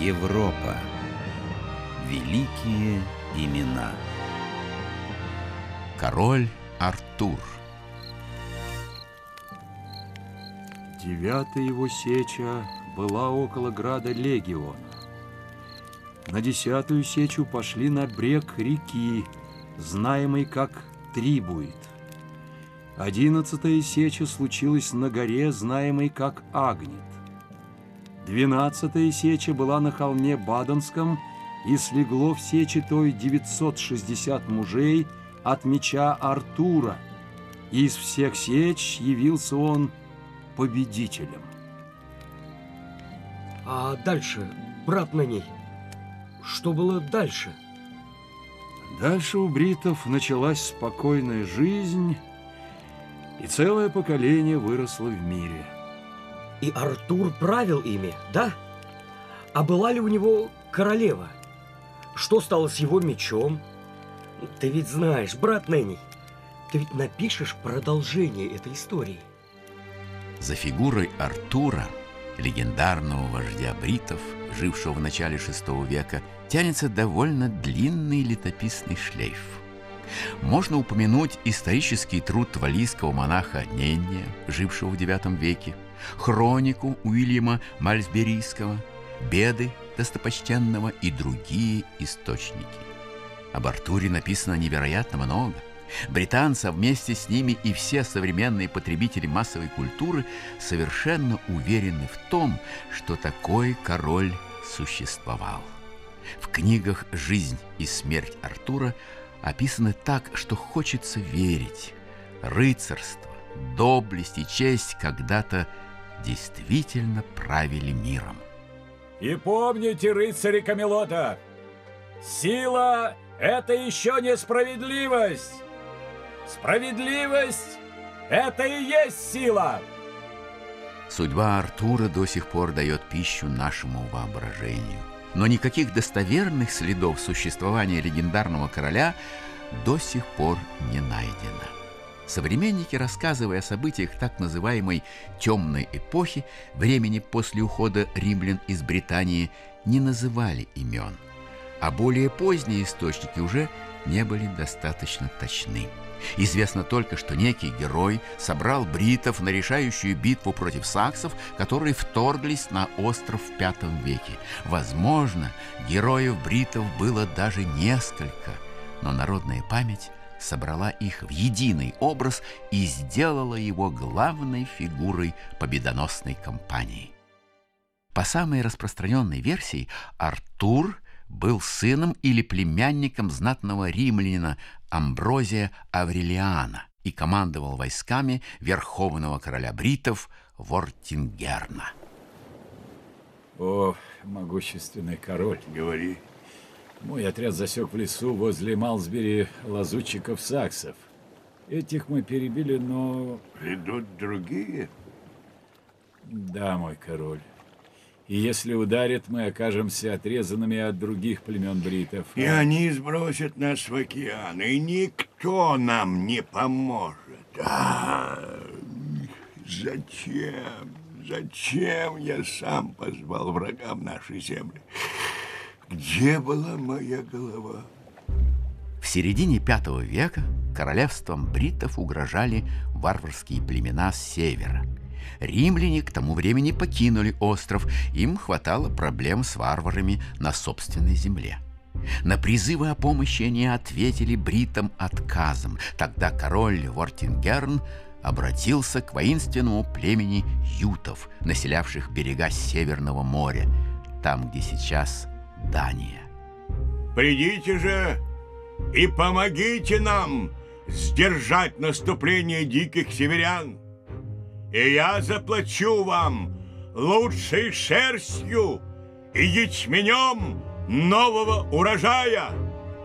Европа. Великие имена. Король Артур. Девятая его сеча была около града Легион. На десятую сечу пошли на брег реки, знаемой как Трибует. Одиннадцатая сеча случилась на горе, знаемой как Агнет. 12-я сеча была на холме Баденском, и слегло в сече той 960 мужей от меча Артура. Из всех сеч явился он победителем. А дальше, брат на ней, что было дальше? Дальше у бритов началась спокойная жизнь, и целое поколение выросло в мире – и Артур правил ими, да? А была ли у него королева? Что стало с его мечом? Ты ведь знаешь, брат Нэнни, ты ведь напишешь продолжение этой истории. За фигурой Артура, легендарного вождя бритов, жившего в начале VI века, тянется довольно длинный летописный шлейф. Можно упомянуть исторический труд валийского монаха Ненния, жившего в IX веке, хронику Уильяма Мальсберийского, беды достопочтенного и другие источники. Об Артуре написано невероятно много. Британцы, вместе с ними и все современные потребители массовой культуры совершенно уверены в том, что такой король существовал. В книгах «Жизнь и смерть Артура» описаны так, что хочется верить. Рыцарство, доблесть и честь когда-то действительно правили миром. И помните, рыцари Камелота, сила — это еще не справедливость. Справедливость — это и есть сила. Судьба Артура до сих пор дает пищу нашему воображению. Но никаких достоверных следов существования легендарного короля до сих пор не найдено. Современники, рассказывая о событиях так называемой «темной эпохи», времени после ухода римлян из Британии, не называли имен, а более поздние источники уже не были достаточно точны. Известно только, что некий герой собрал бритов на решающую битву против саксов, которые вторглись на остров в V веке. Возможно, героев бритов было даже несколько, но народная память собрала их в единый образ и сделала его главной фигурой победоносной кампании. По самой распространенной версии, Артур был сыном или племянником знатного римлянина Амброзия Аврелиана и командовал войсками верховного короля бритов Вортингерна. О, могущественный король. Говори. Мой отряд засек в лесу возле Малсбери лазутчиков-саксов. Этих мы перебили, но... Придут другие? Да, мой король. И если ударят, мы окажемся отрезанными от других племен бритов. И они сбросят нас в океан, и никто нам не поможет. А, зачем? Зачем я сам позвал врагам нашей земли? Где была моя голова? В середине V века королевством бритов угрожали варварские племена с севера. Римляне к тому времени покинули остров, им хватало проблем с варварами на собственной земле. На призывы о помощи они ответили бритам отказом. Тогда король Вортингерн обратился к воинственному племени ютов, населявших берега Северного моря, там, где сейчас Дания. Придите же и помогите нам сдержать наступление диких северян. И я заплачу вам лучшей шерстью и ячменем нового урожая.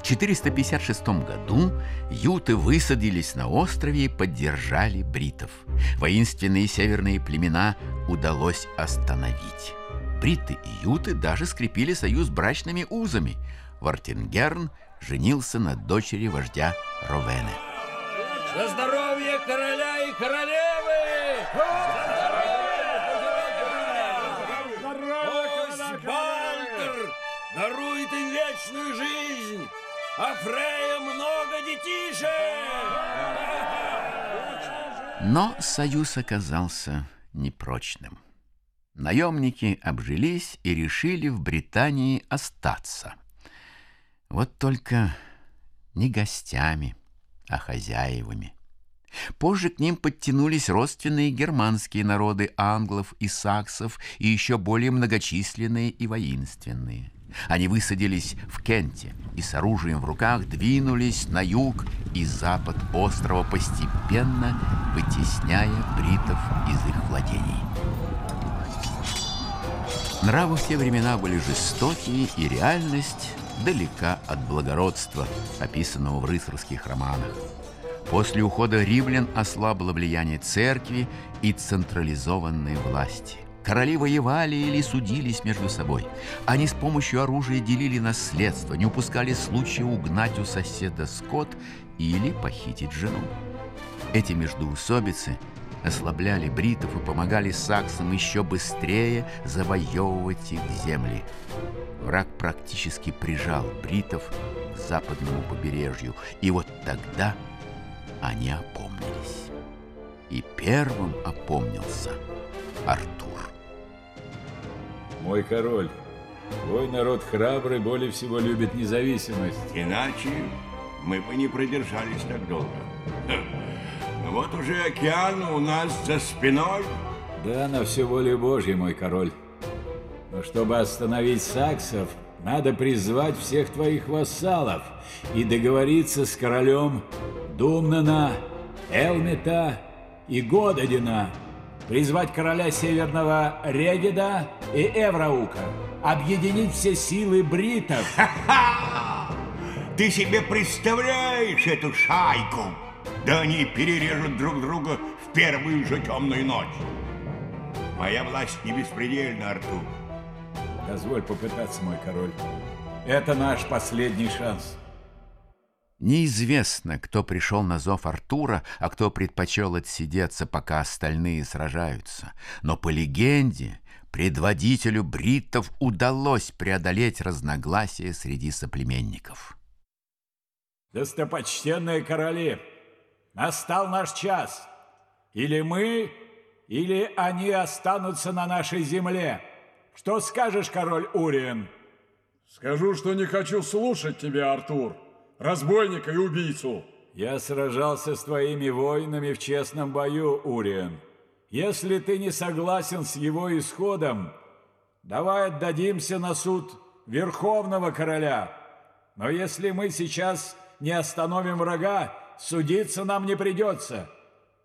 В 456 году юты высадились на острове и поддержали бритов. Воинственные северные племена удалось остановить. Бриты и юты даже скрепили союз брачными узами. Вартингерн женился на дочери вождя Ровене. За здоровье короля и королевы! Пусть дарует им вечную жизнь, а Фрея много детишек. Но союз оказался непрочным. Наемники обжились и решили в Британии остаться. Вот только не гостями, а хозяевами. Позже к ним подтянулись родственные германские народы англов и саксов и еще более многочисленные и воинственные. Они высадились в Кенте и с оружием в руках двинулись на юг и запад острова, постепенно вытесняя бритов из их владений. Нравы в те времена были жестокие, и реальность далека от благородства, описанного в рыцарских романах. После ухода римлян ослабло влияние церкви и централизованной власти. Короли воевали или судились между собой. Они с помощью оружия делили наследство, не упускали случая угнать у соседа скот или похитить жену. Эти междоусобицы ослабляли бритов и помогали саксам еще быстрее завоевывать их земли. Враг практически прижал бритов к западному побережью, и вот тогда они опомнились. И первым опомнился Артур. Мой король, твой народ храбрый более всего любит независимость. Иначе мы бы не продержались так долго. Ну вот уже океан у нас за спиной. Да, на все воле Божьей, мой король. Но чтобы остановить саксов, надо призвать всех твоих вассалов и договориться с королем Думнана, Элмета и Гододина, призвать короля Северного Регида и Эвраука, объединить все силы бритов. Ха-ха! Ты себе представляешь эту шайку? Да они перережут друг друга в первую же темную ночь. Моя власть не беспредельна, Артур. Дозволь попытаться, мой король. Это наш последний шанс. Неизвестно, кто пришел на зов Артура, а кто предпочел отсидеться, пока остальные сражаются. Но по легенде, предводителю бриттов удалось преодолеть разногласия среди соплеменников. Достопочтенные короли, настал наш час. Или мы, или они останутся на нашей земле. Что скажешь, король Уриен? Скажу, что не хочу слушать тебя, Артур, разбойника и убийцу. Я сражался с твоими воинами в честном бою, Уриен. Если ты не согласен с его исходом, давай отдадимся на суд Верховного Короля. Но если мы сейчас не остановим врага, судиться нам не придется.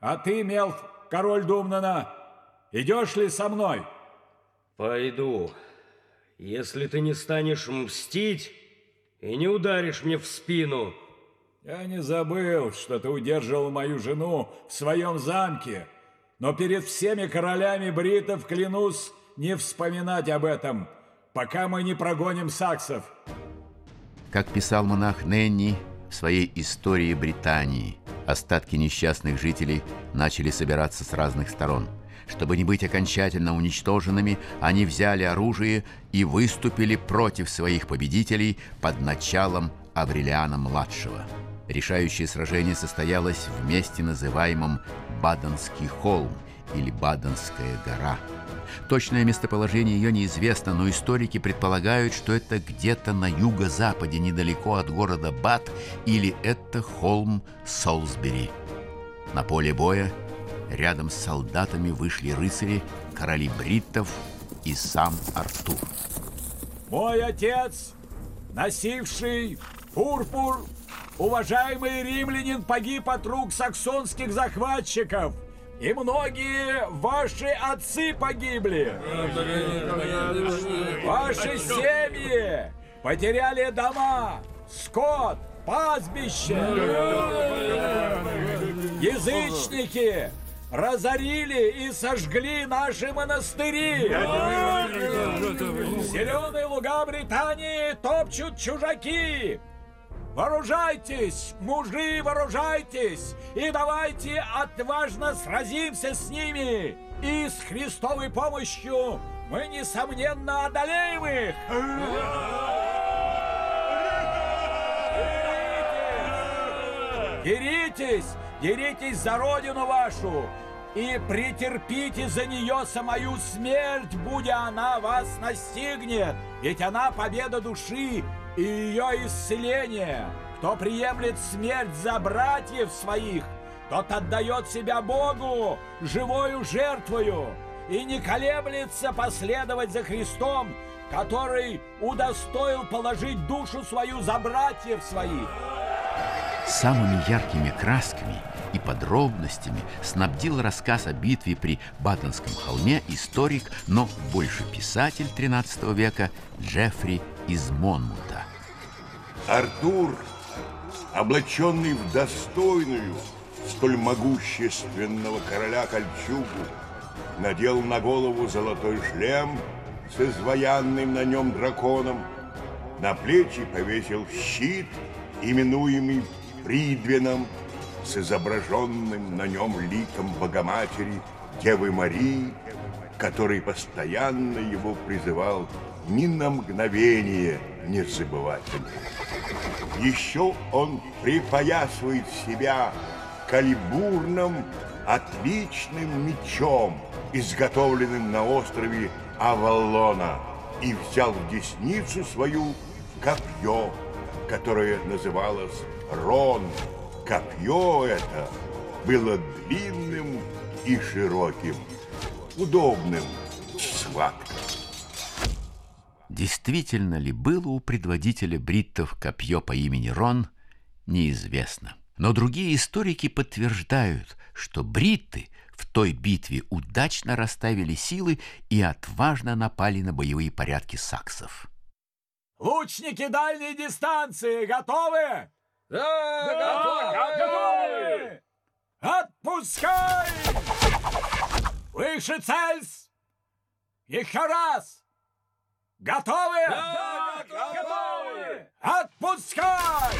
А ты, Мелф, король Думнана, идешь ли со мной?» Пойду, если ты не станешь мстить и не ударишь мне в спину. Я не забыл, что ты удерживал мою жену в своем замке, но перед всеми королями бритов клянусь не вспоминать об этом, пока мы не прогоним саксов. Как писал монах Ненни в своей истории Британии, остатки несчастных жителей начали собираться с разных сторон – чтобы не быть окончательно уничтоженными, они взяли оружие и выступили против своих победителей под началом Аврелиана-младшего. Решающее сражение состоялось в месте, называемом Баденский холм или Баденская гора. Точное местоположение ее неизвестно, но историки предполагают, что это где-то на юго-западе, недалеко от города Бад, или это холм Солсбери. На поле боя Рядом с солдатами вышли рыцари, короли бриттов и сам Артур. Мой отец, носивший пурпур, уважаемый римлянин, погиб от рук саксонских захватчиков. И многие ваши отцы погибли. Ваши семьи потеряли дома, скот, пастбище. Язычники разорили и сожгли наши монастыри. Зеленые луга Британии топчут чужаки. Вооружайтесь, мужи, вооружайтесь, и давайте отважно сразимся с ними. И с Христовой помощью мы, несомненно, одолеем их! Деритесь! Деритесь за родину вашу! И претерпите за нее самую смерть, будь она вас настигнет! Ведь она победа души и ее исцеление. Кто приемлет смерть за братьев своих, тот отдает себя Богу живою жертвою и не колеблется последовать за Христом, который удостоил положить душу свою за братьев своих. Самыми яркими красками и подробностями снабдил рассказ о битве при Баденском холме историк, но больше писатель XIII века Джеффри из Монмута. Артур, облаченный в достойную, столь могущественного короля кольчугу, надел на голову золотой шлем с изваянным на нем драконом, на плечи повесил щит, именуемый Придвином, с изображенным на нем ликом Богоматери Девы Марии, который постоянно его призывал ни на мгновение не забывать Еще он припоясывает себя калибурным отличным мечом, изготовленным на острове Авалона, и взял в десницу свою копье, которое называлось Рон. Копье это было длинным и широким, удобным, схваткам. Действительно ли было у предводителя бриттов копье по имени Рон, неизвестно. Но другие историки подтверждают, что бритты в той битве удачно расставили силы и отважно напали на боевые порядки саксов. Лучники дальней дистанции готовы? Да, да готовы! Отпускай! Выше цельс! Еще раз! Готовы? Да, готовы! Отпускай!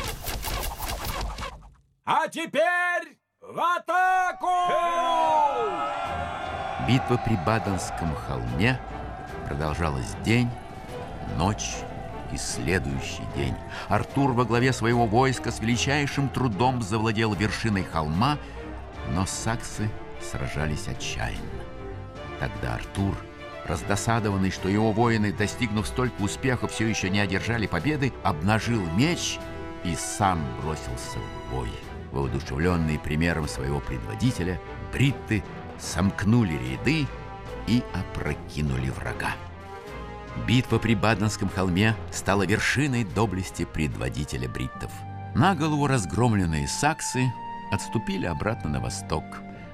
А теперь в атаку! Битва при Баденском холме продолжалась день, ночь и следующий день. Артур во главе своего войска с величайшим трудом завладел вершиной холма, но саксы сражались отчаянно. Тогда Артур, раздосадованный, что его воины, достигнув столько успеха, все еще не одержали победы, обнажил меч и сам бросился в бой. Воодушевленные примером своего предводителя, бритты сомкнули ряды и опрокинули врага. Битва при Баденском холме стала вершиной доблести предводителя бриттов. На голову разгромленные саксы отступили обратно на восток,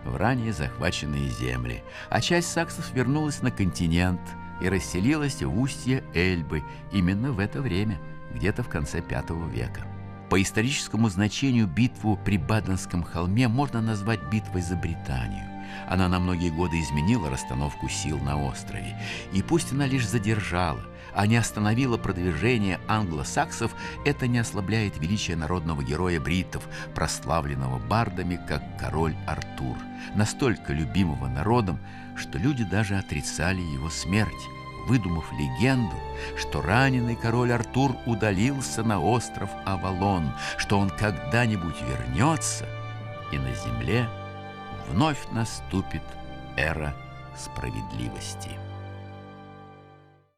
в ранее захваченные земли, а часть саксов вернулась на континент и расселилась в устье Эльбы именно в это время, где-то в конце V века. По историческому значению битву при Баденском холме можно назвать битвой за Британию. Она на многие годы изменила расстановку сил на острове. И пусть она лишь задержала, а не остановила продвижение англосаксов, это не ослабляет величие народного героя бриттов, прославленного бардами как король Артур, настолько любимого народом, что люди даже отрицали его смерть, выдумав легенду, что раненый король Артур удалился на остров Авалон, что он когда-нибудь вернется, и на земле – вновь наступит эра справедливости.